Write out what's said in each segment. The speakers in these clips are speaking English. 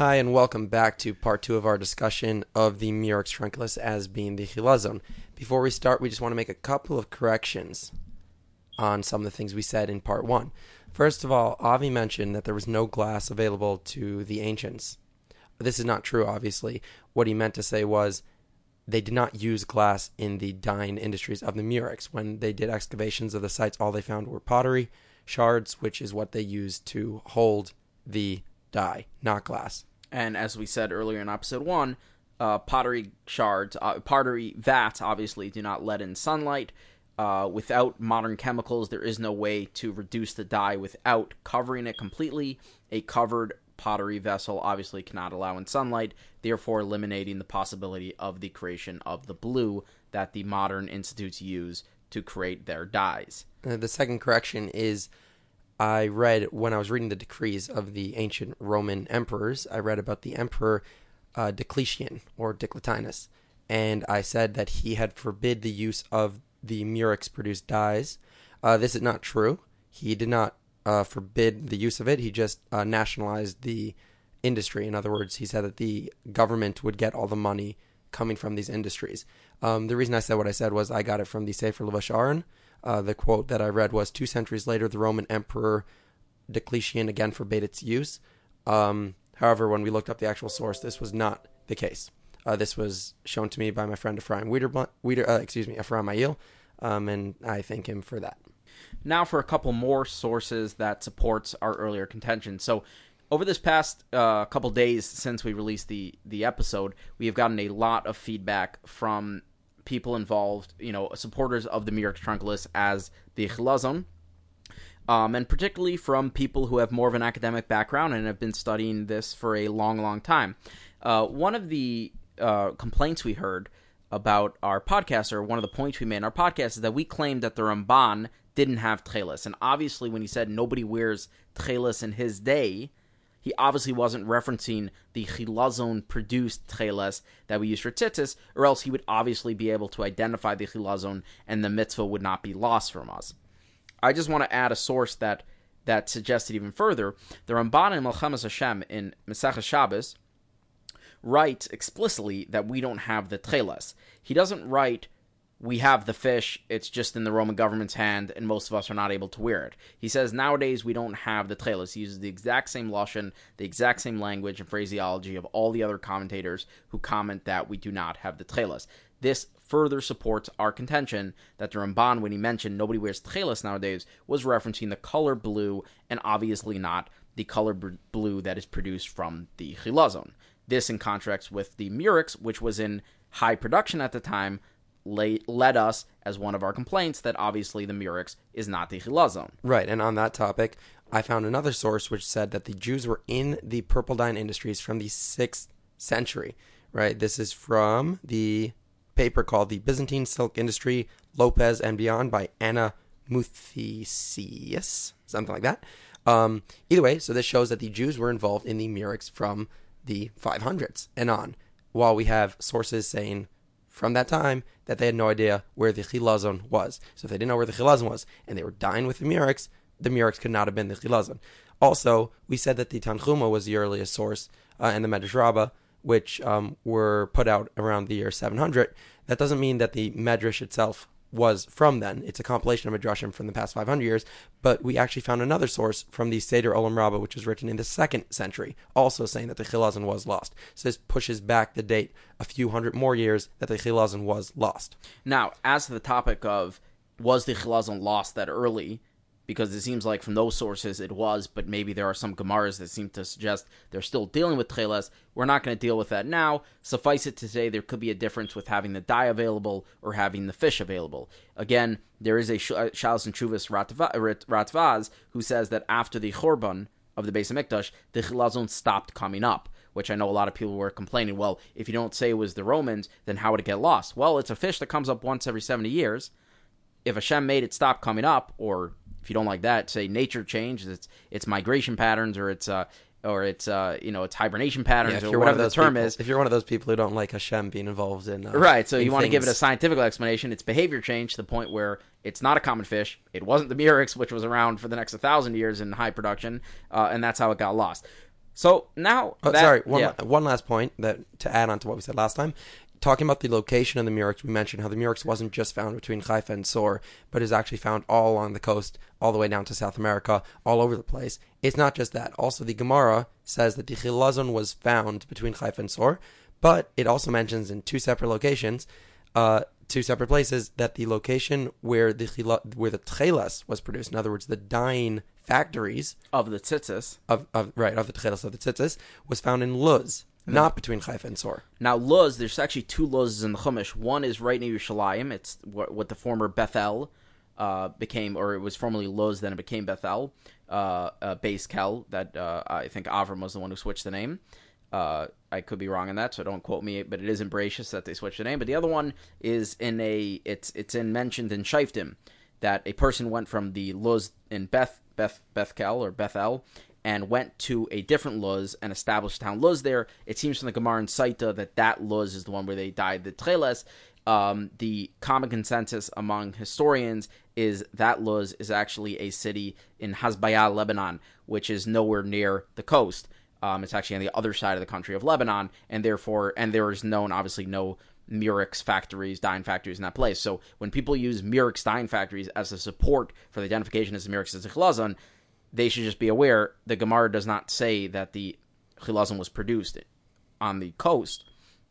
Hi, and welcome back to part two of our discussion of the Murex trunculus as being the chilazon. Before we start, we just want to make a couple of corrections on some of the things we said in part one. First of all, Avi mentioned that there was no glass available to the ancients. This is not true, obviously. What he meant to say was they did not use glass in the dyeing industries of the Murex. When they did excavations of the sites, all they found were pottery, shards, which is what they used to hold the dye, not glass. And as we said earlier in episode one, uh, pottery shards, uh, pottery vats obviously do not let in sunlight. Uh, without modern chemicals, there is no way to reduce the dye without covering it completely. A covered pottery vessel obviously cannot allow in sunlight, therefore eliminating the possibility of the creation of the blue that the modern institutes use to create their dyes. Uh, the second correction is I read when I was reading the decrees of the ancient Roman emperors, I read about the emperor uh, Diocletian or Diocletianus, and I said that he had forbid the use of the murex produced dyes. Uh, this is not true. He did not uh, forbid the use of it. He just uh, nationalized the industry. In other words, he said that the government would get all the money coming from these industries. Um, the reason I said what I said was I got it from the Sefer Levush Uh, the quote that I read was two centuries later, the Roman Emperor Diocletian again forbade its use. Um, however, when we looked up the actual source, this was not the case. Uh, this was shown to me by my friend Ephraim Wieder, uh, excuse me, Ephraim Ayil, um, and I thank him for that. Now for a couple more sources that supports our earlier contention. So over this past uh, couple days since we released the the episode, we have gotten a lot of feedback from people involved, you know, supporters of the Murex trunculus as the Chilazon, um, and particularly from people who have more of an academic background and have been studying this for a long, long time. Uh, one of the uh, complaints we heard about our podcast, or one of the points we made in our podcast, is that we claimed that the Ramban didn't have tchelis. And obviously, when he said nobody wears tchelis in his day, he obviously wasn't referencing the chilazon produced tcheles that we use for tzitzis, or else he would obviously be able to identify the chilazon and the mitzvah would not be lost from us. I just want to add a source that that suggested even further. The Ramban in Melchemes Hashem in Masechah Shabbos writes explicitly that we don't have the tcheles. He doesn't write we have the fish, it's just in the Roman government's hand, and most of us are not able to wear it. He says nowadays we don't have the tcheles. He uses the exact same lashon, the exact same language and phraseology of all the other commentators who comment that we do not have the tcheles. This further supports our contention that the Ramban, when he mentioned nobody wears tcheles nowadays, was referencing the color blue and obviously not the color blue that is produced from the chilazon. This in contrast with the murex, which was in high production at the time, led us as one of our complaints that obviously the murex is not the chilazon. Right, and on that topic, I found another source which said that the Jews were in the purple dye industries from the sixth century. Right, this is from the paper called "The Byzantine Silk Industry: Lopez and Beyond" by Anna Muthesius, something like that. Um, either way, so this shows that the Jews were involved in the murex from the 500s and on, while we have sources saying from that time that they had no idea where the chilazon was. So if they didn't know where the chilazon was and they were dying with the murex, the murex could not have been the chilazon. Also, we said that the Tanchuma was the earliest source uh, and the Medrash Rabbah, which um, were put out around the year 700. That doesn't mean that the Medrash itself was from then. It's a compilation of Midrashim from the past 500 years, but we actually found another source from the Seder Olam Rabbah, which was written in the second century, also saying that the Chilazon was lost. So this pushes back the date a few hundred more years that the Chilazon was lost. Now, as to the topic of was the Chilazon lost that early, because it seems like from those sources it was, but maybe there are some Gemaras that seem to suggest they're still dealing with Tcheles. We're not going to deal with that now. Suffice it to say, there could be a difference with having the dye available or having the fish available. Again, there is a uh, Shalos and Chuvas Radvaz who says that after the Chorban of the Beis Hamikdash, the Chilazon stopped coming up which I know a lot of people were complaining. Well, if you don't say it was the Romans, then how would it get lost? Well, it's a fish that comes up once every 70 years. If Hashem made it stop coming up, or if you don't like that, say nature change, it's it's migration patterns or it's uh or it's uh you know it's hibernation patterns yeah, or whatever the term people, is. If you're one of those people who don't like Hashem being involved in uh, right, so you want to give it a scientific explanation. It's behavior change to the point where it's not a common fish. It wasn't the murex, which was around for the next thousand years in high production, uh, and that's how it got lost. So now, Oh, that- sorry, one, yeah. la- one last point that to add on to what we said last time. Talking about the location of the Murex, we mentioned how the Murex wasn't just found between Haifa and Sor, but is actually found all along the coast, all the way down to South America, all over the place. It's not just that. Also, the Gemara says that the Chilazon was found between Haifa and Sor, but it also mentions in two separate locations, uh, two separate places, that the location where the Chila- where the Tchelas was produced, in other words, the dyeing factories of the tzitzis. of, of right of the Tchelas of the Tzitzis, was found in Luz, not between Haifa and Sor. Now, Luz, there's actually two Luzes in the Chumash. One is right near Yerushalayim. It's what, what the former Bethel uh, became, or it was formerly Luz, then it became Bethel, uh, uh, base Kel. That uh, I think Avram was the one who switched the name. Uh, I could be wrong on that, so don't quote me. But it is in Bereshis that they switched the name. But the other one is in a it's it's in mentioned in Shiftim that a person went from the Luz in Beth Beth Bethkel or Bethel and went to a different Luz and established town Luz there. It seems from the Gemara and Saita that that Luz is the one where they died the Tcheles. Um, the common consensus among historians is that Luz is actually a city in Hasbaya, Lebanon, which is nowhere near the coast. Um, it's actually on the other side of the country of Lebanon, and therefore, and there is known, obviously, no Murex factories, dyeing factories in that place. So when people use Murex dyeing factories as a support for the identification as Murex as a chilazon, they should just be aware the Gemara does not say that the chilazon was produced on the coast.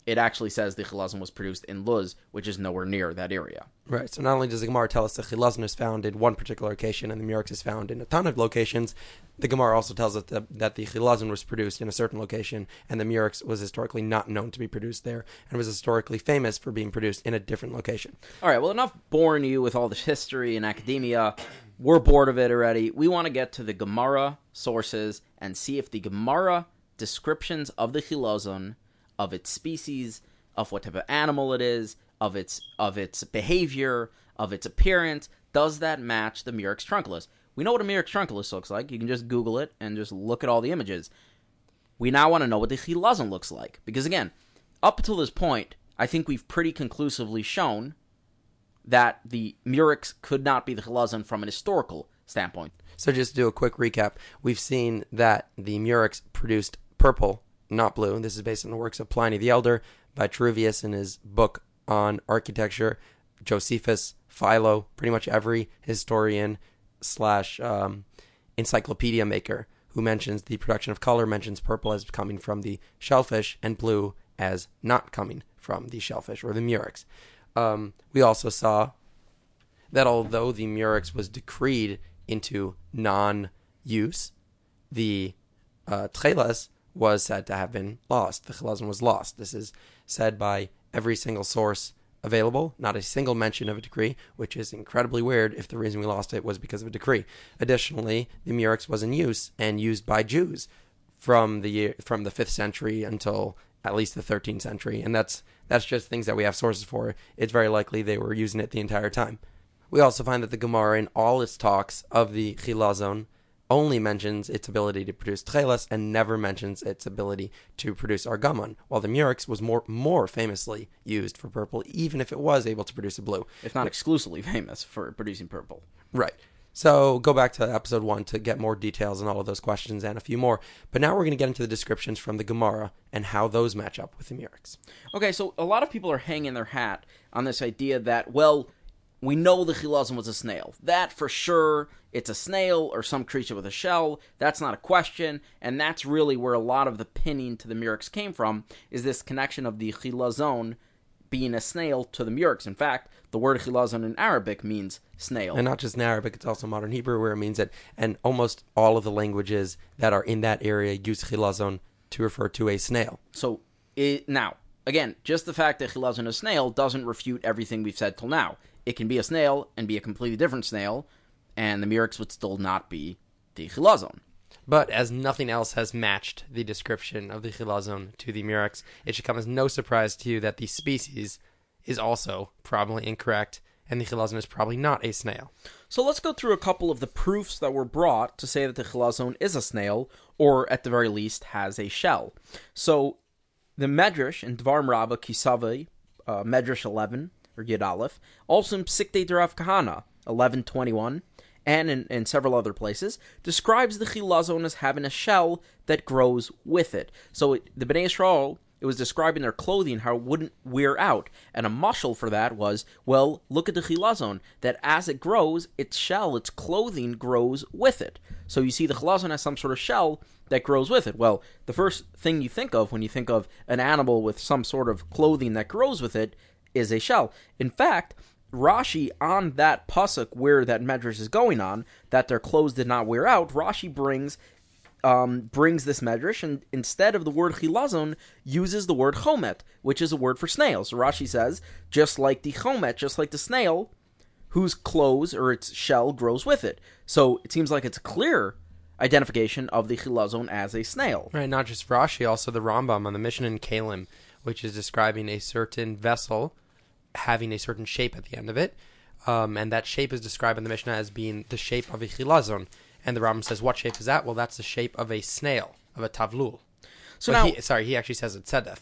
It actually says the chilazon was produced in Luz, which is nowhere near that area. Right. So not only does the Gemara tell us the Chilazon is found in one particular location and the Murex is found in a ton of locations, the Gemara also tells us that, that the Chilazon was produced in a certain location and the Murex was historically not known to be produced there and was historically famous for being produced in a different location. All right, well, enough boring you with all this history and academia. We're bored of it already. We want to get to the Gemara sources and see if the Gemara descriptions of the chilazon, of its species, of what type of animal it is, of its of its behavior, of its appearance, does that match the Murex trunculus? We know what a Murex trunculus looks like. You can just Google it and just look at all the images. We now want to know what the chilazon looks like because again, up until this point, I think we've pretty conclusively shown that the Murex could not be the chilazon from an historical standpoint. So just to do a quick recap, we've seen that the Murex produced purple, not blue. This is based on the works of Pliny the Elder, Vitruvius in his book on architecture, Josephus, Philo, pretty much every historian slash um, encyclopedia maker who mentions the production of color mentions purple as coming from the shellfish and blue as not coming from the shellfish or the murex. Um, we also saw that although the murex was decreed into non-use, the uh, was said to have been lost. The Chilazon was lost. This is said by every single source available, not a single mention of a decree, which is incredibly weird if the reason we lost it was because of a decree. Additionally, the Murex was in use and used by Jews from the year, from the 5th century until at least the 13th century, and that's that's just things that we have sources for. It's very likely they were using it the entire time. We also find that the Gemara, in all its talks of the Chilazon, only mentions its ability to produce tchelas and never mentions its ability to produce argamon, while the murex was more more famously used for purple, even if it was able to produce a blue. If not exclusively famous for producing purple. Right. So go back to episode one to get more details on all of those questions and a few more. But now we're going to get into the descriptions from the Gemara and how those match up with the murex. Okay, so a lot of people are hanging their hat on this idea that, well, we know the chilazon was a snail. That for sure, it's a snail or some creature with a shell. That's not a question, and that's really where a lot of the pinning to the murex came from. Is this connection of the chilazon being a snail to the murex? In fact, the word chilazon in Arabic means snail. And not just in Arabic, it's also modern Hebrew where it means it. And almost all of the languages that are in that area use chilazon to refer to a snail. So it, now, again, just the fact that chilazon is a snail doesn't refute everything we've said till now. It can be a snail and be a completely different snail, and the murex would still not be the chilazon. But as nothing else has matched the description of the chilazon to the murex, it should come as no surprise to you that the species is also probably incorrect, and the chilazon is probably not a snail. So let's go through a couple of the proofs that were brought to say that the chilazon is a snail, or at the very least has a shell. So the Medrash in Dvar Rabbah Kisavai, uh, Medrash 11, or also in Psikte Derav Kahana, 1121, and in, in several other places, describes the chilazon as having a shell that grows with it. So it, the Bnei Yisrael, it was describing their clothing, how it wouldn't wear out. And a mushal for that was, well, look at the chilazon, that as it grows, its shell, its clothing grows with it. So you see the chilazon has some sort of shell that grows with it. Well, the first thing you think of when you think of an animal with some sort of clothing that grows with it is a shell. In fact, Rashi on that pasuk where that medrash is going on, that their clothes did not wear out, Rashi brings um, brings this medrash and instead of the word chilazon uses the word chomet, which is a word for snails. Rashi says, just like the chomet, just like the snail, whose clothes or its shell grows with it. So it seems like it's a clear identification of the chilazon as a snail. Right, not just Rashi, also the Rambam on the Mishnah in Kalim, which is describing a certain vessel having a certain shape at the end of it. Um, and that shape is described in the Mishnah as being the shape of a chilazon. And the Rambam says, what shape is that? Well, that's the shape of a snail, of a tavlul. So But now, he, sorry, he actually says it's tzedef,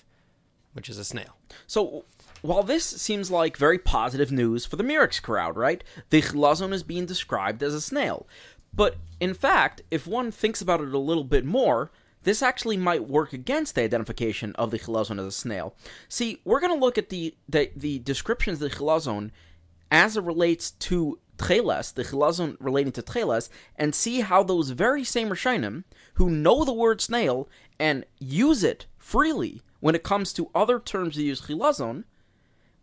which is a snail. So while this seems like very positive news for the Murex crowd, right? The chilazon is being described as a snail. But in fact, if one thinks about it a little bit more, this actually might work against the identification of the chilazon as a snail. See, we're going to look at the, the the descriptions of the chilazon as it relates to Tcheles, the chilazon relating to Tcheles, and see how those very same Rishonim, who know the word snail and use it freely when it comes to other terms that use chilazon,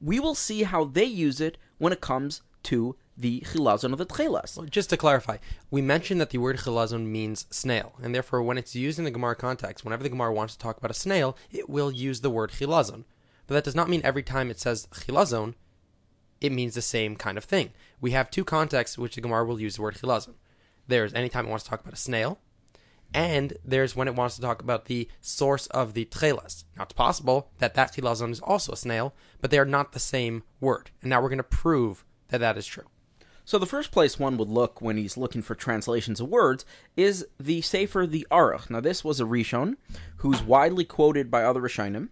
we will see how they use it when it comes to the chilazon of the Tcheles. Well, just to clarify, we mentioned that the word chilazon means snail, and therefore, when it's used in the Gemara context, whenever the Gemara wants to talk about a snail, it will use the word chilazon. But that does not mean every time it says chilazon, it means the same kind of thing. We have two contexts which the Gemara will use the word chilazon. There's anytime it wants to talk about a snail, and there's when it wants to talk about the source of the tcheles. Now, it's possible that that chilazon is also a snail, but they are not the same word. And now we're going to prove that that is true. So the first place one would look when he's looking for translations of words is the Sefer the Aruch. Now this was a Rishon who's widely quoted by other Rishonim,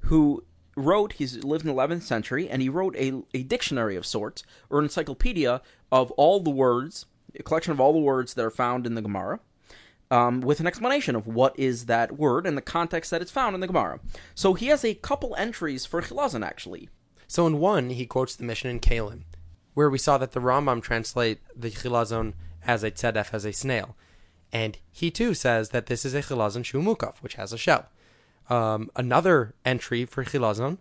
who wrote, he's lived in the 11th century, and he wrote a, a dictionary of sorts, or an encyclopedia of all the words, a collection of all the words that are found in the Gemara, um, with an explanation of what is that word and the context that it's found in the Gemara. So he has a couple entries for Chilazon, actually. So in one, he quotes the Mishnah in Kalim, where we saw that the Rambam translate the chilazon as a tzedef, as a snail. And he too says that this is a chilazon shumukaf, which has a shell. Um, another entry for chilazon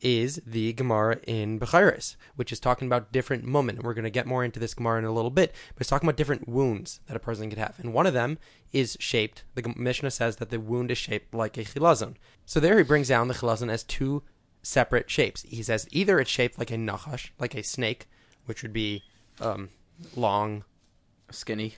is the Gemara in Bechiris, which is talking about different moment. And we're going to get more into this Gemara in a little bit, but it's talking about different wounds that a person could have. And one of them is shaped. The Mishnah says that the wound is shaped like a chilazon. So there he brings down the chilazon as two separate shapes. He says either it's shaped like a nachash, like a snake, which would be um, long, Skinny.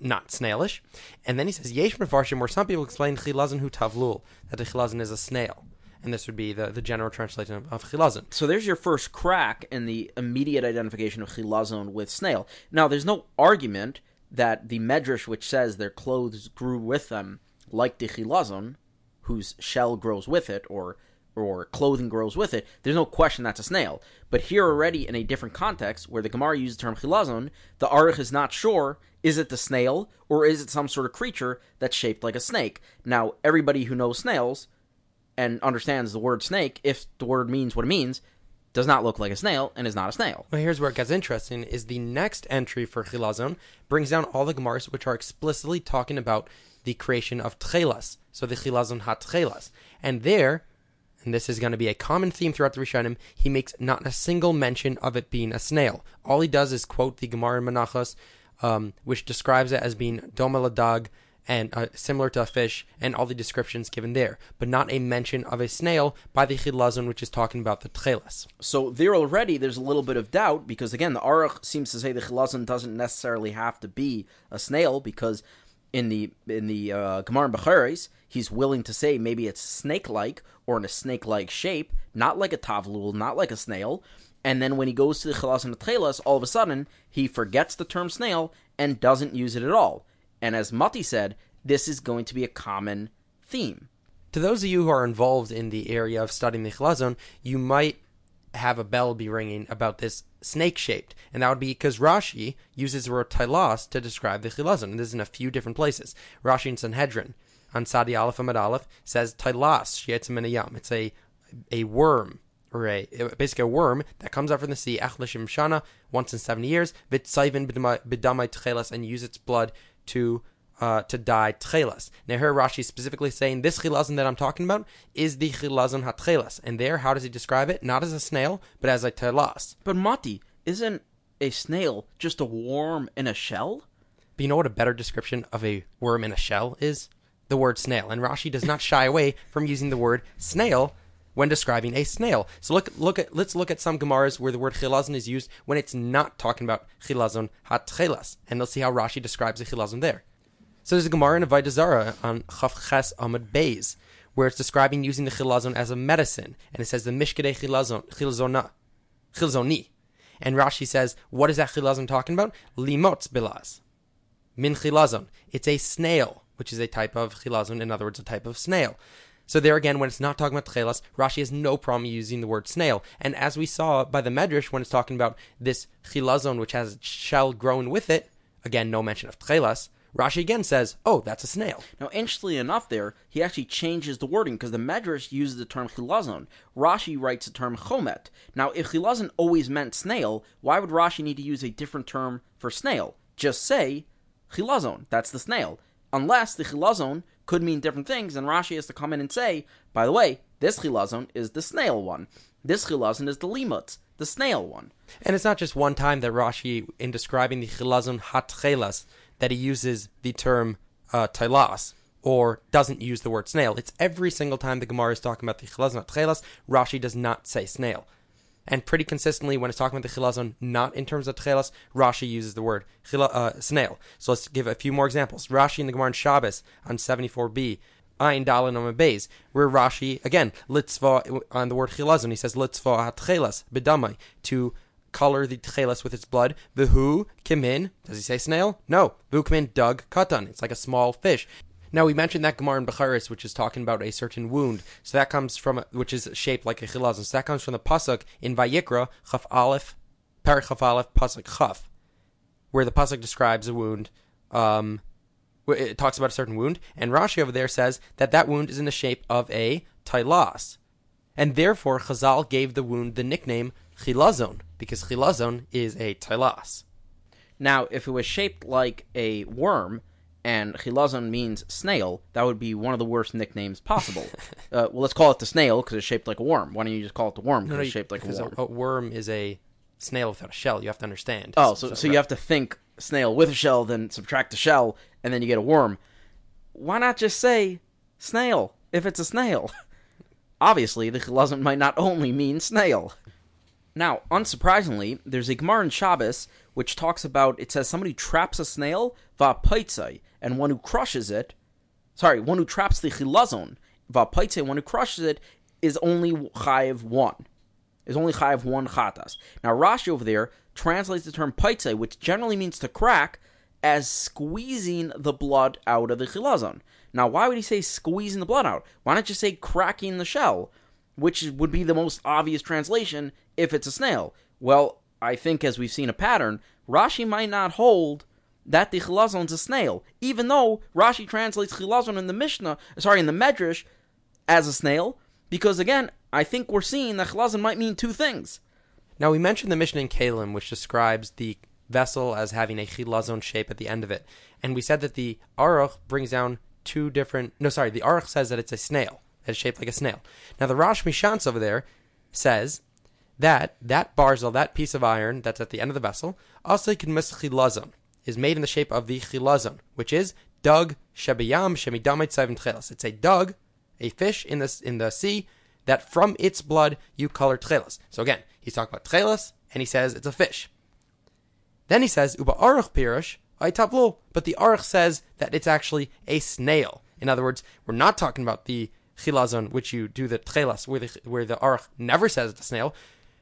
not snailish. And then he says yesh mefarshim, where some people explain chilazon hu tavlul, that the chilazon is a snail. And this would be the, the general translation of, of chilazon. So there's your first crack in the immediate identification of chilazon with snail. Now, there's no argument that the medrash which says their clothes grew with them, like the chilazon, whose shell grows with it, or or clothing grows with it, there's no question that's a snail. But here already in a different context, where the Gemara uses the term chilazon, the Aruch is not sure, is it the snail, or is it some sort of creature that's shaped like a snake? Now, everybody who knows snails and understands the word snake, if the word means what it means, does not look like a snail and is not a snail. Well, here's where it gets interesting: is the next entry for chilazon brings down all the gemaras which are explicitly talking about the creation of tchelas, so the chilazon hat tchelas, and there, and this is going to be a common theme throughout the Rishonim, he makes not a single mention of it being a snail. All he does is quote the Gemara in Menachos, um, which describes it as being domeladag and uh, similar to a fish, and all the descriptions given there, but not a mention of a snail by the chilazon, which is talking about the tchelas. So there already, there's a little bit of doubt because again, the Aruch seems to say the chilazon doesn't necessarily have to be a snail because in the in the uh, Gemara he's willing to say maybe it's snake-like or in a snake-like shape, not like a tavlul, not like a snail. And then when he goes to the chilazon tchelas, all of a sudden he forgets the term snail and doesn't use it at all. And as Mati said, this is going to be a common theme. To those of you who are involved in the area of studying the chilazon, you might have a bell be ringing about this snake shaped, and that would be because Rashi uses the word tailas to describe the chilazon. And this is in a few different places. Rashi in Sanhedrin on Sadi Aleph Amad Aleph says tailas sheyetzim minayam. It's a a worm or a basically a worm that comes up from the sea achlishim shana once in seventy years v'tzayvin b'damai tchelas and use its blood to uh, to die tchelas. Now here Rashi is specifically saying this chilazon that I'm talking about is the chilazon hatchelas, and there how does he describe it? Not as a snail, but as a telas. But Mati, isn't a snail just a worm in a shell? But you know what a better description of a worm in a shell is? The word snail, and Rashi does not shy away from using the word snail when describing a snail. So look, look at let's look at some gemaras where the word chilazon is used when it's not talking about chilazon hatchelas, and let's see how Rashi describes a chilazon there. So there's a gemara in Avodah Zarah on Chaf Ches Amud Beis where it's describing using the chilazon as a medicine, and it says the mishkadei chilazon chilazona chilazoni, and Rashi says what is that chilazon talking about? Limotz bilaz min chilazon. It's a snail, which is a type of chilazon, in other words, a type of snail. So there again, when it's not talking about tchelas, Rashi has no problem using the word snail. And as we saw by the Medrash, when it's talking about this chilazon, which has a shell grown with it, again, no mention of tchelas, Rashi again says, oh, that's a snail. Now, interestingly enough, there, he actually changes the wording because the Medrash uses the term chilazon. Rashi writes the term chomet. Now, if chilazon always meant snail, why would Rashi need to use a different term for snail? Just say chilazon, that's the snail. Unless the chilazon could mean different things, and Rashi has to come in and say, by the way, this chilazon is the snail one. This chilazon is the limutz, the snail one. And it's not just one time that Rashi, in describing the chilazon hatchelas, that he uses the term uh, tailas or doesn't use the word snail. It's every single time the Gemara is talking about the chilazon hatchelas, Rashi does not say snail. And pretty consistently, when it's talking about the chilazon, not in terms of tchelas, Rashi uses the word chila, uh, snail. So let's give a few more examples. Rashi in the Gemara in Shabbos on 74b, Ayin Dalin on Beis, where Rashi, again, litzva on the word chilazon, he says litzva hatchelas bedamai, to color the tchelas with its blood. Vihu kimin, does he say snail? No. Vihu kimin dug katan, it's like a small fish. Now we mentioned that Gemara in Becharis, which is talking about a certain wound. So that comes from, which is shaped like a chilazon. So that comes from the pasuk in Vayikra, Chaf Aleph, Perik Chaf Aleph, pasuk Chaf, where the pasuk describes a wound. Um, it talks about a certain wound, and Rashi over there says that that wound is in the shape of a tailas, and therefore Chazal gave the wound the nickname chilazon because chilazon is a tailas. Now, if it was shaped like a worm, and chilazon means snail, that would be one of the worst nicknames possible. uh, well, let's call it the snail because it's shaped like a worm. Why don't you just call it the worm because No, no, it's shaped like a worm? A, worm is a snail without a shell. You have to understand. Oh, so, so you have to think snail with a shell, then subtract the shell, and then you get a worm. Why not just say snail if it's a snail? Obviously, the chilazon might not only mean snail. Now, unsurprisingly, there's a Gemara in Shabbos which talks about it says somebody traps a snail va'paitzai, and one who crushes it, sorry, one who traps the chilazon va'paitzai, one who crushes it is only chayiv one, is only chayiv one chatas. Now Rashi over there translates the term paitzai, which generally means to crack, as squeezing the blood out of the chilazon. Now, why would he say squeezing the blood out? Why not just say cracking the shell? which would be the most obvious translation if it's a snail. Well, I think as we've seen a pattern, Rashi might not hold that the chilazon is a snail, even though Rashi translates chilazon in the Mishnah, sorry, in the Medrash, as a snail, because again, I think we're seeing that chilazon might mean two things. Now we mentioned the Mishnah in Kalim, which describes the vessel as having a chilazon shape at the end of it, and we said that the Aruch brings down two different. No, sorry, the Aruch says that it's a snail that is shaped like a snail. Now the Rosh Mishans over there says that that barzel, that piece of iron that's at the end of the vessel, also is made in the shape of the chilazon, which is dug shebiyam shemidamit seven. It's a dug, a fish in the in the sea that from its blood you color tchelas. So again, he's talking about tchelas, and he says it's a fish. Then he says uba aruch pirush tavlu, but the aruch says that it's actually a snail. In other words, we're not talking about the chilazon, which you do the tchelas, where the where the aruch never says it's a snail.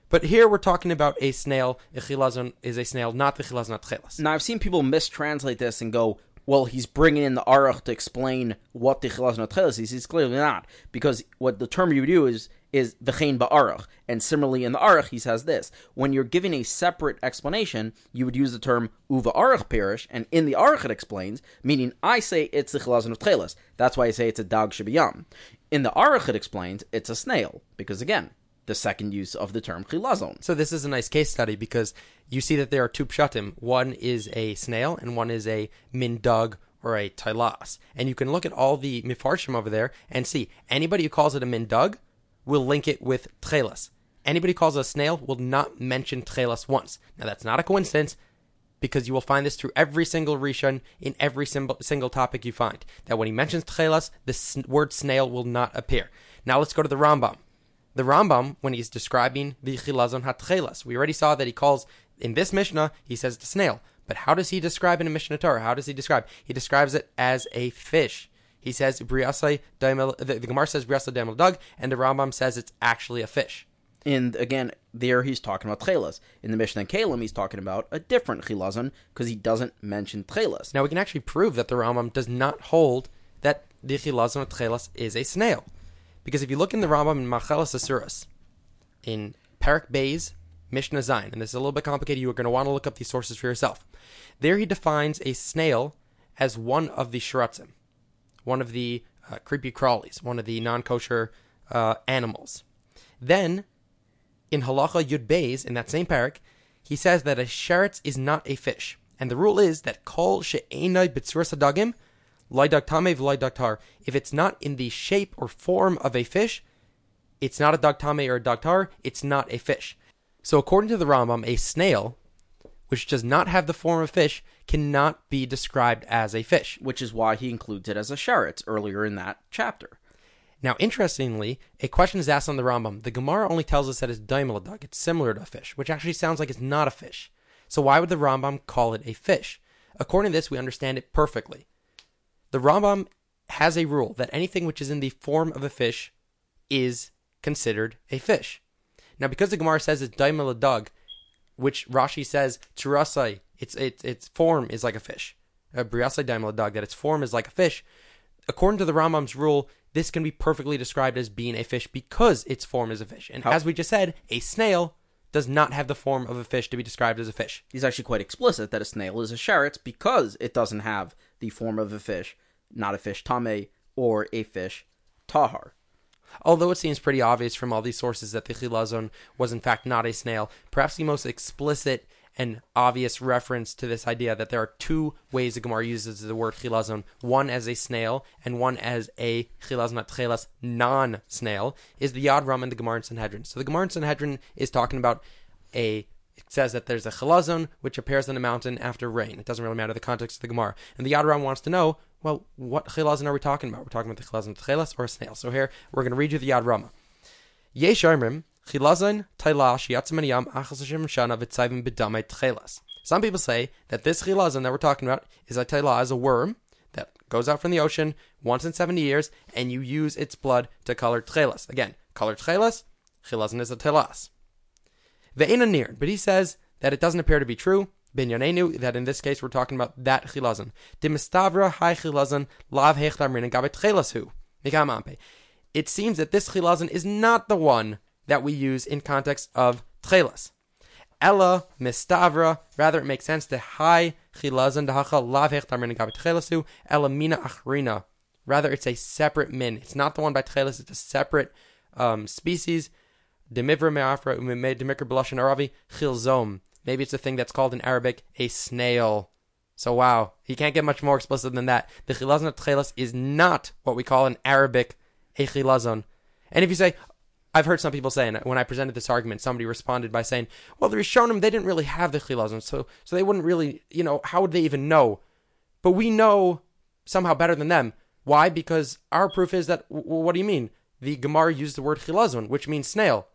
But here we're talking about a snail. A chilazon is a snail, not the chilazon, not tchelas. Now I've seen people mistranslate this and go, well, he's bringing in the aruch to explain what the chilazon tchelas is. He's clearly not, because what the term you do is is v'chein ba'arach. And similarly in the arach, he says this. When you're giving a separate explanation, you would use the term uva arach perish, and in the arach it explains, meaning I say it's the chilazon of tchelas. That's why I say it's a dog shabiyam. In the arach it explains it's a snail, because again, the second use of the term chilazon. So this is a nice case study because you see that there are two pshatim. One is a snail and one is a mindug or a tailas. And you can look at all the mifarshim over there and see anybody who calls it a mindug will link it with tchelas. Anybody who calls it a snail will not mention tchelas once. Now that's not a coincidence because you will find this through every single rishon in every single, topic you find. That when he mentions tchelas, the word snail will not appear. Now let's go to the Rambam. The Rambam, when he's describing the chilazon hatchelas, we already saw that he calls in this Mishnah he says the snail. But how does he describe in a Mishnah Torah? How does he describe? He describes it as a fish. He says briasai daimel. The, the Gemara says briasai daimel dug, and the Rambam says it's actually a fish. And again, there he's talking about tchelas. In the Mishnah and Kalim, he's talking about a different chilazon because he doesn't mention tchelas. Now we can actually prove that the Rambam does not hold that the chilazon of tchelas is a snail, because if you look in the Rambam in Machelas Asuras, in Parak Beis Mishnah Zayin, and this is a little bit complicated, you are going to want to look up these sources for yourself. There he defines a snail as one of the shiratzim, one of the uh, creepy crawlies, one of the non-kosher uh, animals. Then, in Halacha Yud Beis, in that same parak, he says that a sheretz is not a fish. And the rule is that kol she'enai b'tzuras hadagim, loidak tameh v'loidak tar. If it's not in the shape or form of a fish, it's not a dog tameh or a dog tar, it's not a fish. So according to the Rambam, a snail, which does not have the form of fish, cannot be described as a fish. which is why he includes it as a sheretz earlier in that chapter. Now, interestingly, a question is asked on the Rambam. The Gemara only tells us that it's daimeladug. It's similar to a fish, which actually sounds like it's not a fish. So why would the Rambam call it a fish? According to this, we understand it perfectly. The Rambam has a rule that anything which is in the form of a fish is considered a fish. Now, because the Gemara says it's daimeladug, which Rashi says turasai, its its its form is like a fish. Uh, Briasai daimeladug, that its form is like a fish. According to the Rambam's rule, this can be perfectly described as being a fish because its form is a fish. And How- as we just said, a snail does not have the form of a fish to be described as a fish. He's actually quite explicit that a snail is a sheretz because it doesn't have the form of a fish, not a fish tame or a fish tahar. Although it seems pretty obvious from all these sources that the chilazon was in fact not a snail, perhaps the most explicit and obvious reference to this idea that there are two ways the Gemara uses the word chilazon, one as a snail and one as a chilazon atchelas non-snail, is the Yad Ram and the Gemara in Sanhedrin. So the Gemara in Sanhedrin is talking about a it says that there's a chilazon which appears on a mountain after rain. It doesn't really matter the context of the Gemara. And the Yad Ram wants to know, well, what chilazon are we talking about? We're talking about the chilazon atchelas or a snail. So here we're going to read you the Yad Rama. Yesh Omrim, Chilazon Tailah Shiatzim Yam Achas Hashem Shana V'Tzayvim B'Damei Tchelas. Some people say that this chilazon that we're talking about is a tailah, is a worm that goes out from the ocean once in 70 years, and you use its blood to color tchelas. Again, color tchelas, chilazon is a telas. Ve'ena near, but he says that it doesn't appear to be true. Binyanenu, that in this case we're talking about that chilazon. Dimistavra hai chilazon lav hechtamrin gabet. Mikamampe. It seems that this chilazon is not the one that we use in context of tchelas. Ella mistavra. Rather, it makes sense to hai chilazon dahacha lav hechtamrin gabet chelashu. Ella mina achrina. Rather, it's a separate min. It's not the one by tchelas. It's a separate um, species. Me'afra. Maybe it's a thing that's called in Arabic a snail. So wow, he can't get much more explicit than that. The chilazon of is not what we call in Arabic a chilazon. And if you say, I've heard some people say, and when I presented this argument, somebody responded by saying, "Well, the Rishonim they didn't really have the chilazon, so so they wouldn't really, you know, how would they even know?" But we know somehow better than them. Why? Because our proof is that. W- what do you mean? The Gemara used the word chilazon, which means snail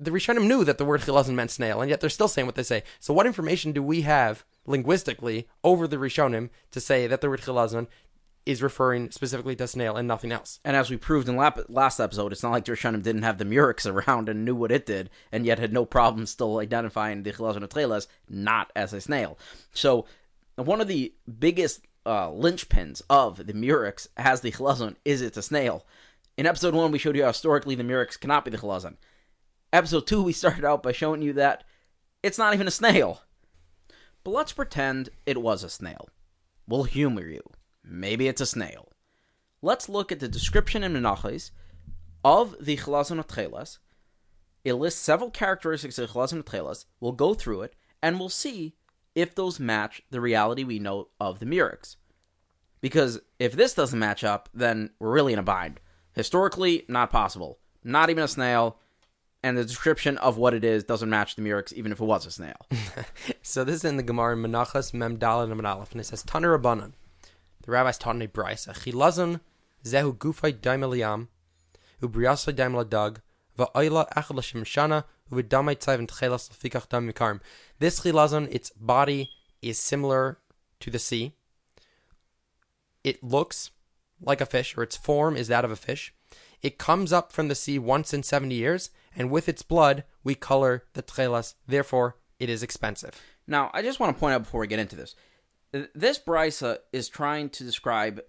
the Rishonim knew that the word chilazon meant snail, and yet they're still saying what they say. So, what information do we have linguistically over the Rishonim to say that the word chilazon is referring specifically to snail and nothing else? And as we proved in lap- last episode, it's not like the Rishonim didn't have the Murex around and knew what it did, and yet had no problem still identifying the Chilazon Atchelas not as a snail. So, one of the biggest uh, linchpins of the Murex as the Chilazon is it's a snail. In episode one, we showed you how historically the Murex cannot be the Chilazon. Episode two, we started out by showing you that it's not even a snail. But let's pretend it was a snail. We'll humor you. Maybe it's a snail. Let's look at the description in Menachos of the Chilazon Atchelas. It lists several characteristics of Chilazon Atchelas. We'll go through it, and we'll see if those match the reality we know of the Murex. Because if this doesn't match up, then we're really in a bind. Historically, not possible. Not even a snail, and the description of what it is doesn't match the Murex, even if it was a snail. so this is in the Gemara in Menachos Mem Daled and Aleph, and it says Taner Rabbanan. The rabbis taught in a brisa. Chilazon zehu gufay daimel yam, ubriasay daimel dag, va'ayla echad l'shem shana, uvidamay tzayv tchelas l'fikach dam mikarm. This chilazon, its body is similar to the sea. It looks like a fish, or its form is that of a fish. It comes up from the sea once in 70 years, and with its blood, we color the tchelas. Therefore, it is expensive. Now, I just want to point out before we get into this this brisa is trying to describe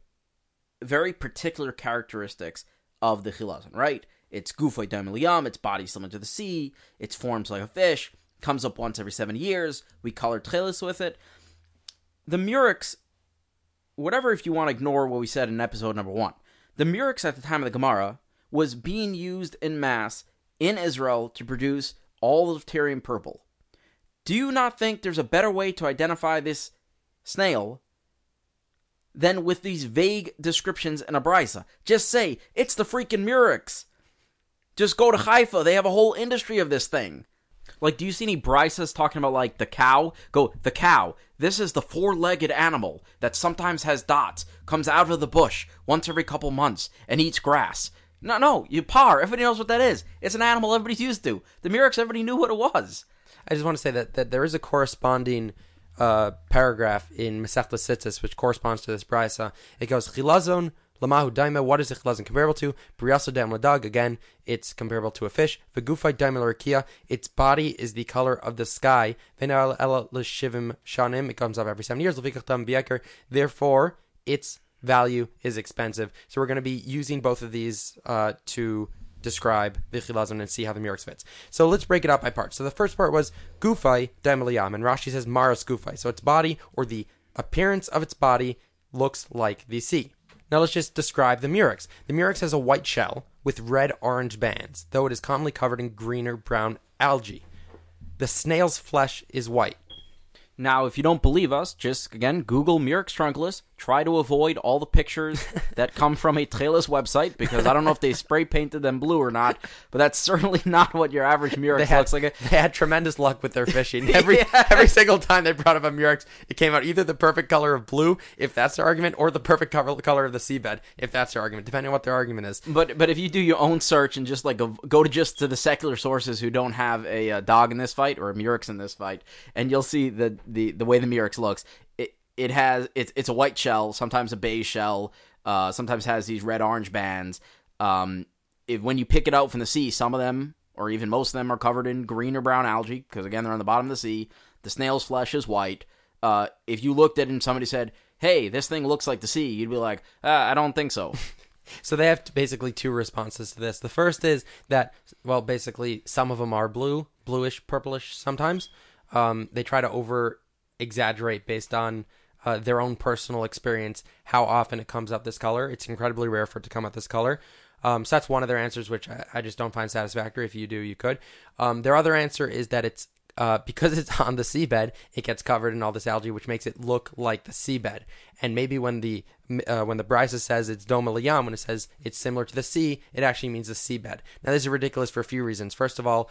very particular characteristics of the chilazon, right? It's gufay daim its body similar to the sea, its forms like a fish, comes up once every seven years. We color tchelis with it. The murex, whatever if you want to ignore what we said in episode number one, the murex at the time of the Gemara was being used in mass in Israel to produce all of Tyrian purple. Do you not think there's a better way to identify this snail than with these vague descriptions in a brisa? Just say, it's the freaking murex. Just go to Haifa. They have a whole industry of this thing. Like, do you see any brisas talking about, like, the cow? Go, the cow. This is the four legged animal that sometimes has dots, comes out of the bush once every couple months, and eats grass. No, no, you par. Everybody knows what that is. It's an animal everybody's used to. The Murex, everybody knew what it was. I just want to say that, that there is a corresponding uh, paragraph in Tzitzis, which corresponds to this brisa. It goes, Chilazon lamahu daima. What is the chilazon comparable to? Briasa dam ladag. Again, it's comparable to a fish. Vegufai daima larikia. Its body is the color of the sky. Venal ela l'shivim shanim. It comes up every seven years. Therefore, its value is expensive. So we're going to be using both of these uh, to describe Vichilazon and see how the Murex fits. So let's break it up by parts. So the first part was Gufai Damaliyam, and Rashi says Maras Gufai. So its body, or the appearance of its body, looks like the sea. Now let's just describe the Murex. The Murex has a white shell with red orange bands, though it is commonly covered in green or brown algae. The snail's flesh is white. Now, if you don't believe us, just again Google Murex trunculus. Try to avoid all the pictures that come from a Tchelis website because I don't know if they spray painted them blue or not, but that's certainly not what your average Murex had, looks like. They had tremendous luck with their fishing. Every every single time they brought up a Murex, it came out either the perfect color of blue, if that's their argument, or the perfect color, color of the seabed, if that's their argument, depending on what their argument is. But but if you do your own search and just like go, go to just to the secular sources who don't have a, a dog in this fight or a Murex in this fight, and you'll see the the the way the Murex looks. It has it's it's a white shell, sometimes a beige shell, uh, sometimes has these red orange bands. Um, if when you pick it out from the sea, some of them or even most of them are covered in green or brown algae because again they're on the bottom of the sea. The snail's flesh is white. Uh, if you looked at it and somebody said, "Hey, this thing looks like the sea," you'd be like, uh, "I don't think so." so they have basically two responses to this. The first is that, well, basically some of them are blue, bluish, purplish sometimes. Um, they try to over exaggerate based on uh, their own personal experience how often it comes up this color. It's incredibly rare for it to come up this color. Um, so that's one of their answers, which I, I, just don't find satisfactory. If you do, you could. Um, their other answer is that it's uh, because it's on the seabed, it gets covered in all this algae, which makes it look like the seabed. And maybe when the uh, when the brisa says it's domaliyam, when it says it's similar to the sea, it actually means the seabed. Now this is ridiculous for a few reasons. First of all,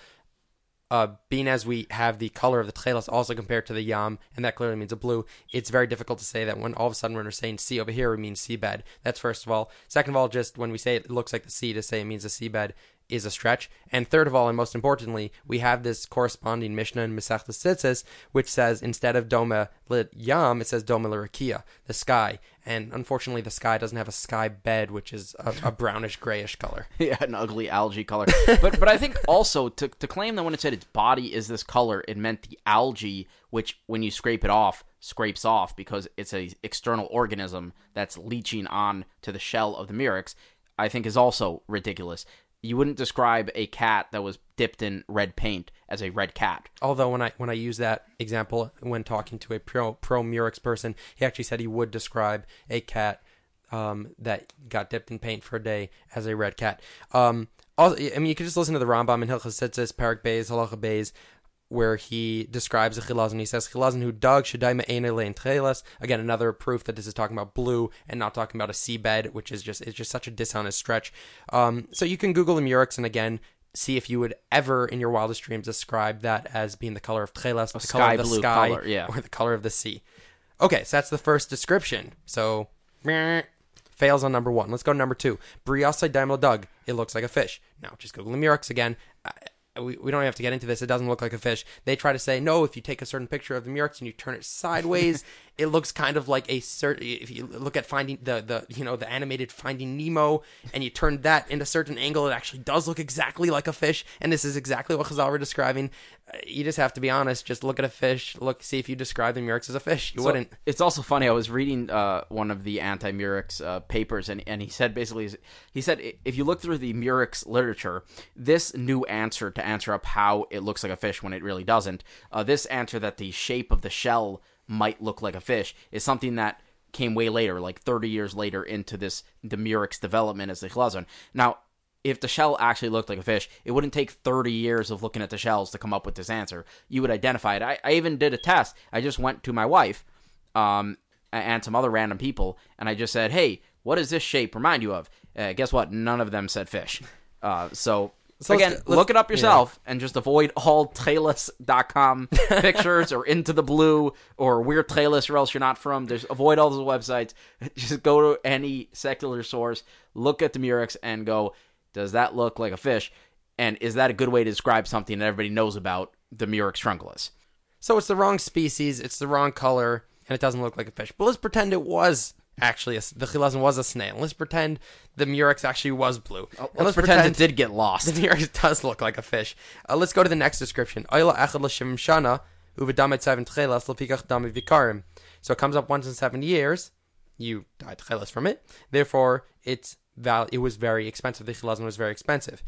uh, being as we have the color of the tchelas also compared to the yam, and that clearly means a blue, it's very difficult to say that when all of a sudden when we're saying sea over here, we mean seabed. That's first of all. Second of all, just when we say it looks like the sea, to say it means a seabed is a stretch. And third of all, and most importantly, we have this corresponding Mishnah in Masechta Tzitzis, which says instead of Doma lit Yam, it says Doma Lirakia, the sky. And unfortunately, the sky doesn't have a sky bed, which is a, a brownish grayish color. yeah, an ugly algae color. but but I think also to to claim that when it said its body is this color, it meant the algae, which when you scrape it off, scrapes off because it's a external organism that's leaching on to the shell of the murex I think is also ridiculous. You wouldn't describe a cat that was dipped in red paint as a red cat. Although when I when I use that example when talking to a pro pro Murex person, he actually said he would describe a cat um, that got dipped in paint for a day as a red cat. Um, also, I mean, you could just listen to the Rambam in Hilchas Tzitzis, Parak Beis, Halacha Beis, where he describes the chilazon. He says chilazon who dug shadai me'ene lein tcheles. Again, another proof that this is talking about blue and not talking about a seabed, which is just it's just such a dishonest stretch. Um, so you can Google the murex and again see if you would ever in your wildest dreams describe that as being the color of tcheles, the sky color of the blue sky, color, yeah. or the color of the sea. Okay, so that's the first description. So meh, fails on number one. Let's go to number two. Briasai daimel dug. It looks like a fish. Now just Google the murex again. We, we don't have to get into this. It doesn't look like a fish. They try to say no. If you take a certain picture of the murex and you turn it sideways, it looks kind of like a certain. If you look at finding the the you know the animated Finding Nemo and you turn that in a certain angle, it actually does look exactly like a fish. And this is exactly what Chazal were describing. You just have to be honest. Just look at a fish. Look, see if you describe the murex as a fish. You So, wouldn't. It's also funny. I was reading uh, one of the anti-Murex uh, papers, and, and he said basically, he said if you look through the Murex literature, this new answer to answer up how it looks like a fish when it really doesn't, uh, this answer that the shape of the shell might look like a fish is something that came way later, like 30 years later into this the Murex development as the chilazon. Now, if the shell actually looked like a fish, it wouldn't take 30 years of looking at the shells to come up with this answer. You would identify it. I, I even did a test. I just went to my wife um, and some other random people, and I just said, hey, what does this shape remind you of? Uh, guess what? None of them said fish. Uh, so, So again, let's- let's- look it up yourself and just avoid all Trailus.com pictures or Into the Blue or Weird Trailus or else you're not from. Just avoid all those websites. Just go to any secular source, look at the Murex, and go, does that look like a fish? And is that a good way to describe something that everybody knows about, the Murex trunculus? So it's the wrong species, it's the wrong color, and it doesn't look like a fish. But let's pretend it was actually a, the chilazon was a snail. Let's pretend the murex actually was blue. and Oh, Let's, pretend, it did get lost. the murex does look like a fish. Uh, let's go to the next description. Oila echad l'shem shana uvedamet seven tchelas l'pikach dami vikarim. So it comes up once in seven years. You died tchelas from it. Therefore, it's val- it was very expensive. The chilazon was very expensive.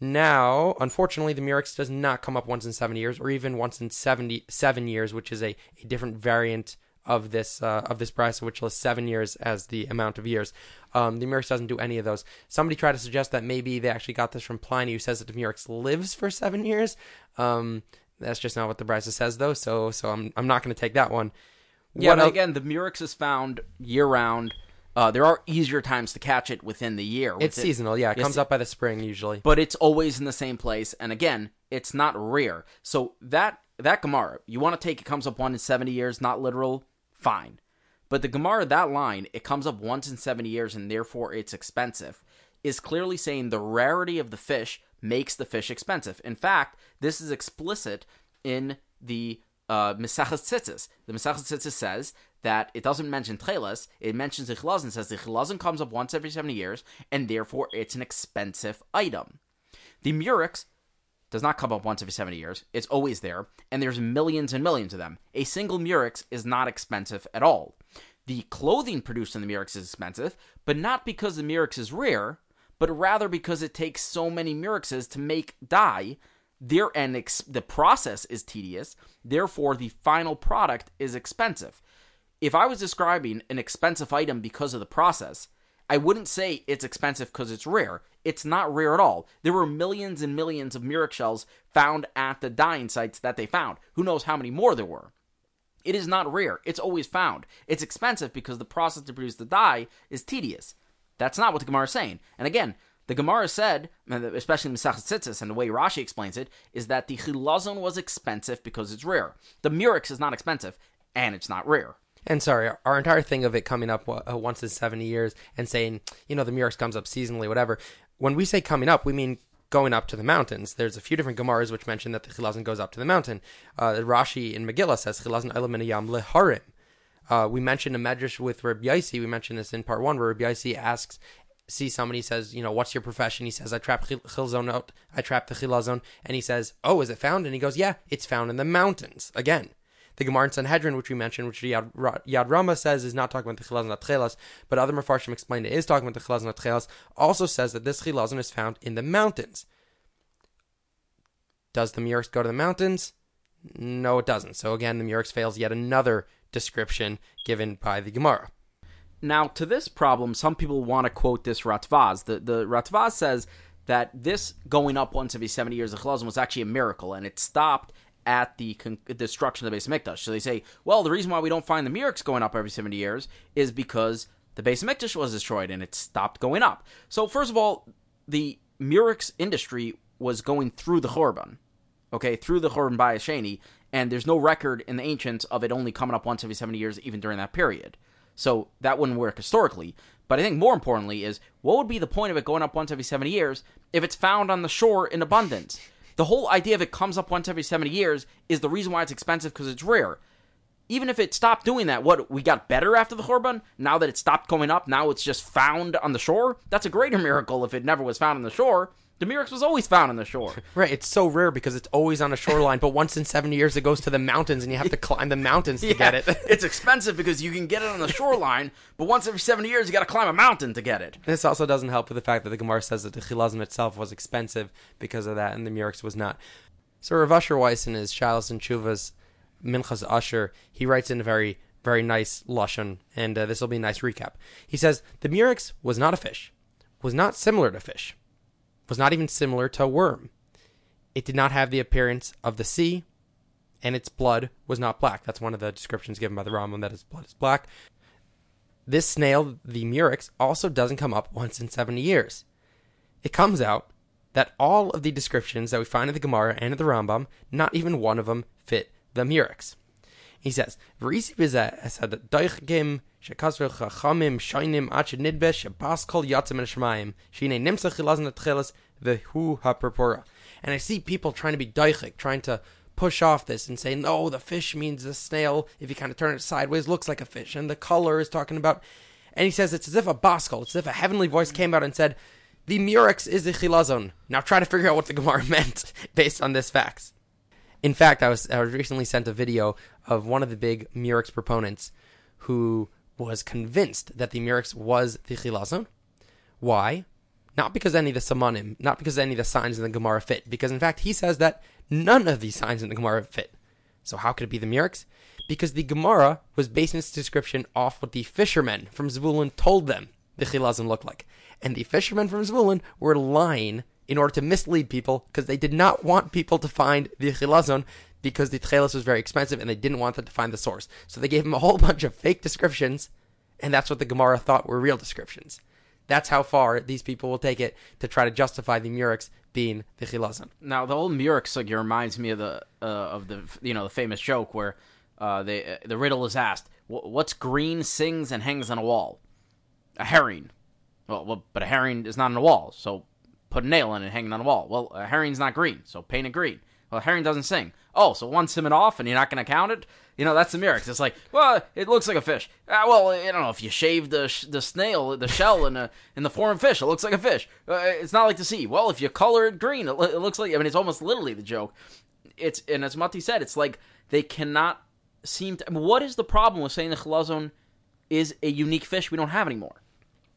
Now, unfortunately, the Murex does not come up once in 70 years, or even once in 77 years, which is a, a different variant of this uh, of this price, which lists seven years as the amount of years. Um, the Murex doesn't do any of those. Somebody tried to suggest that maybe they actually got this from Pliny, who says that the Murex lives for seven years. Um, that's just not what the Brisa says, though. So, so I'm I'm not going to take that one. Yeah, What but el- again, the Murex is found year round. Uh, there are easier times to catch it within the year. it's it- seasonal. Yeah, it comes up by the spring usually. but it's always in the same place. And again, it's not rare. So that that Gemara, you want to take it comes up one in seventy years, not literal, fine. But the Gemara, that line, it comes up once in seventy years, and therefore it's expensive, is clearly saying the rarity of the fish makes the fish expensive. In fact, this is explicit in the uh, Mesachas Tzitzis. The Mesachas Tzitzis says that it doesn't mention Tcheles, it mentions the Chilazon, says the Chilazon comes up once every 70 years, and therefore it's an expensive item. The Murex does not come up once every 70 years. It's always there, and there's millions and millions of them. A single Murex is not expensive at all. The clothing produced in the Murex is expensive, but not because the Murex is rare, but rather because it takes so many Murexes to make dye. And ex- the process is tedious. Therefore, the final product is expensive. If I was describing an expensive item because of the process, I wouldn't say it's expensive because it's rare. It's not rare at all. There were millions and millions of Murex shells found at the dyeing sites that they found. Who knows how many more there were? It is not rare. It's always found. It's expensive because the process to produce the dye is tedious. That's not what the Gemara is saying. And again, the Gemara said, especially in Tzitzis, and the way Rashi explains it, is that the chilazon was expensive because it's rare. The murex is not expensive, and it's not rare. And sorry, our- entire thing of it coming up uh, once in 70 years and saying, you know, the Murex comes up seasonally, whatever. When we say coming up, we mean going up to the mountains. There's a few different Gemaras which mention that the Chilazon goes up to the mountain. Uh, Rashi in Megillah says, Chilazon elam yam leharim. Uh, we mentioned a medrash with Rabbi Yaisi. We mentioned this in part one, where Rabbi Yaisi asks, see somebody says, you know, what's your profession? He says, I trap chil- chilzon out. I trap the chilazon. And he says, oh, is it found? And he goes, yeah, it's found in the mountains. Again, The Gemara in Sanhedrin, which we mentioned, which Yad, Yad Rama says is not talking about the chilazon atchelas, but other Mefarshim explain it is talking about the chilazon atchelas, also says that this chilazon is found in the mountains. Does the Murex go to the mountains? No, it doesn't. So again, the Murex fails yet another description given by the Gemara. Now, to this problem, some people want to quote this Radvaz. The, the Radvaz says that this going up once every 70 years of Chilazon was actually a miracle, and it stopped at the con- destruction of the base of Mikdash. So they say, well, the reason why we don't find the Murex going up every 70 years is because the base of Mikdash was destroyed and it stopped going up. So, first of all, the Murex industry was going through the Chorban, okay, through the Chorban by Asheni, and there's no record in the ancients of it only coming up once every 70 years, even during that period. So that wouldn't work historically. But I think more importantly is what would be the point of it going up once every 70 years if it's found on the shore in abundance? The whole idea of it comes up once every 70 years is the reason why it's expensive because it's rare. Even if it stopped doing that, what we got better after the Chorban? Now that it stopped going up, now it's just found on the shore? That's a greater miracle if it never was found on the shore. The Murex was always found on the shore. Right, it's so rare because it's always on a shoreline, but once in 70 years it goes to the mountains and you have to climb the mountains to get it. it's expensive because you can get it on the shoreline, but once every 70 years you got to climb a mountain to get it. This also doesn't help with the fact that the Gemara says that the Chilazon itself was expensive because of that and the Murex was not. So Rav Asher Weiss in his Shalos and Chuvas Minchas Usher, he writes in a very, very nice Lashon, and uh, this will be a nice recap. He says, The Murex was not a fish, was not similar to fish was not even similar to a worm. It did not have the appearance of the sea, and its blood was not black. That's one of the descriptions given by the Rambam that its blood is black. This snail, the murex, also doesn't come up once in 70 years. It comes out that all of the descriptions that we find in the Gemara and in the Rambam, not even one of them fit the murex. He says, "V'risi said doichgim ach nidbe shebas kol yatzim and shemaim shine nimsa chilazn atchelas vehu hapurpura." And I see people trying to be daichik, trying to push off this and say, "No, the fish means the snail. If you kind of turn it sideways, looks like a fish." And the color is talking about. And he says it's as if a baskal, it's as if a heavenly voice came out and said, "The murex is the chilazon." Now try to figure out what the Gemara meant based on this facts. In fact, I was I was recently sent a video of one of the big Murex proponents who was convinced that the Murex was the Chilazon. Why? Not because any of the Samanim, not because any of the signs in the Gemara fit, because in fact he says that none of these signs in the Gemara fit. So how could it be the Murex? Because the Gemara was basing its description off what the fishermen from Zvulun told them the Chilazon looked like. And the fishermen from Zvulun were lying in order to mislead people because they did not want people to find the Chilazon because the Tchelis was very expensive and they didn't want them to find the source. So they gave him a whole bunch of fake descriptions, and that's what the Gemara thought were real descriptions. That's how far these people will take it to try to justify the Murex being the Chilazon. Now, the old Murex like, reminds me of the uh, of the you know the famous joke where uh, uh, the riddle is asked, "What's green, sings, and hangs on a wall?" A herring. Well, well, but a herring is not on a wall, so put a nail in it hanging on the wall. Well, a herring's not green, so paint it green. Well, herring doesn't sing. Oh, so one simming off and you're not going to count it? You know, that's the Murex. It's like, well, it looks like a fish. Uh, well, I don't know if you shave the sh- the snail, the shell in a, in the form of fish, it looks like a fish. Uh, it's not like the sea. Well, if you color it green, it, it looks like. I mean, it's almost literally the joke. It's and as Mati said, it's like they cannot seem to. I mean, what is the problem with saying the chilazon is a unique fish we don't have anymore?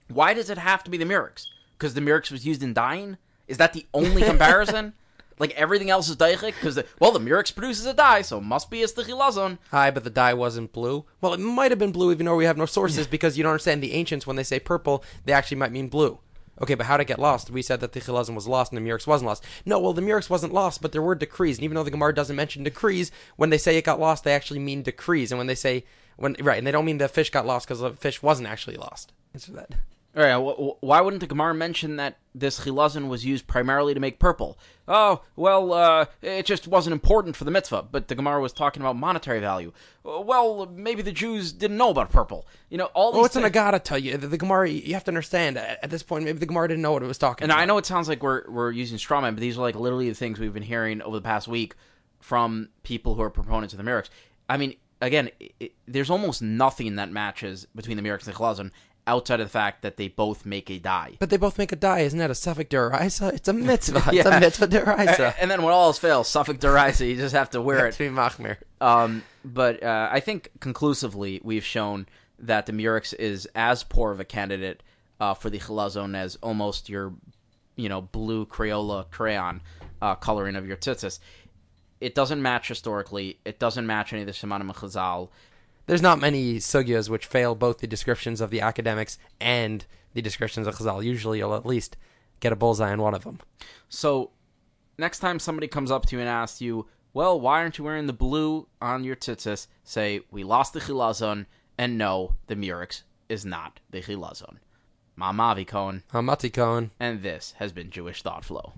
Why does it have to be the Murex? Because the Murex was used in dyeing? Is that the only comparison? Like everything else is daichik because well the Murex produces a dye, so it must be a stichilazon. Hi, but the dye wasn't blue. Well, it might have been blue, even though we have no sources, because you don't understand the ancients when they say purple, they actually might mean blue. Okay, but how did it get lost? We said that the Chilazon was lost and the Murex wasn't lost. No, well, the Murex wasn't lost, but there were decrees. And even though the Gemara doesn't mention decrees, when they say it got lost, they actually mean decrees. And when they say, when right, and they don't mean the fish got lost because the fish wasn't actually lost. Answer that. All right, why wouldn't the Gemara mention that this chilazon was used primarily to make purple? Oh, well, uh, it just wasn't important for the mitzvah, but the Gemara was talking about monetary value. Well, maybe the Jews didn't know about purple. You know, all these. Oh, it's an agata tell you. The, the, Gemara, you have to understand. At this point, maybe the Gemara didn't know what it was talking. And about. I know it sounds like we're we're using strawman, but these are like literally the things we've been hearing over the past week from people who are proponents of the Murex. I mean, again, it, there's almost nothing that matches between the Murex and the chilazon outside of the fact that they both make a dye. But they both make a die. Isn't that a suffix deraisa? It's a mitzvah. It's a mitzvah deraisa. And then when all else fails, Suffolk derisa, you just have to wear it. to be machmir. Um, but uh, I think conclusively we've shown that the Murex is as poor of a candidate uh, for the Chilazon as almost your, you know, blue Crayola crayon uh, coloring of your tzitzis. It doesn't match historically. It doesn't match any of the Shemanim Chazal. There's not many sugyas which fail both the descriptions of the academics and the descriptions of Chazal. Usually, you'll at least get a bullseye on one of them. So next time somebody comes up to you and asks you, well, why aren't you wearing the blue on your tzitzis? Say, we lost the Chilazon, and no, the Murex is not the Chilazon. Mamavi Cohen, Amati Cohen. and this has been Jewish Thought Flow.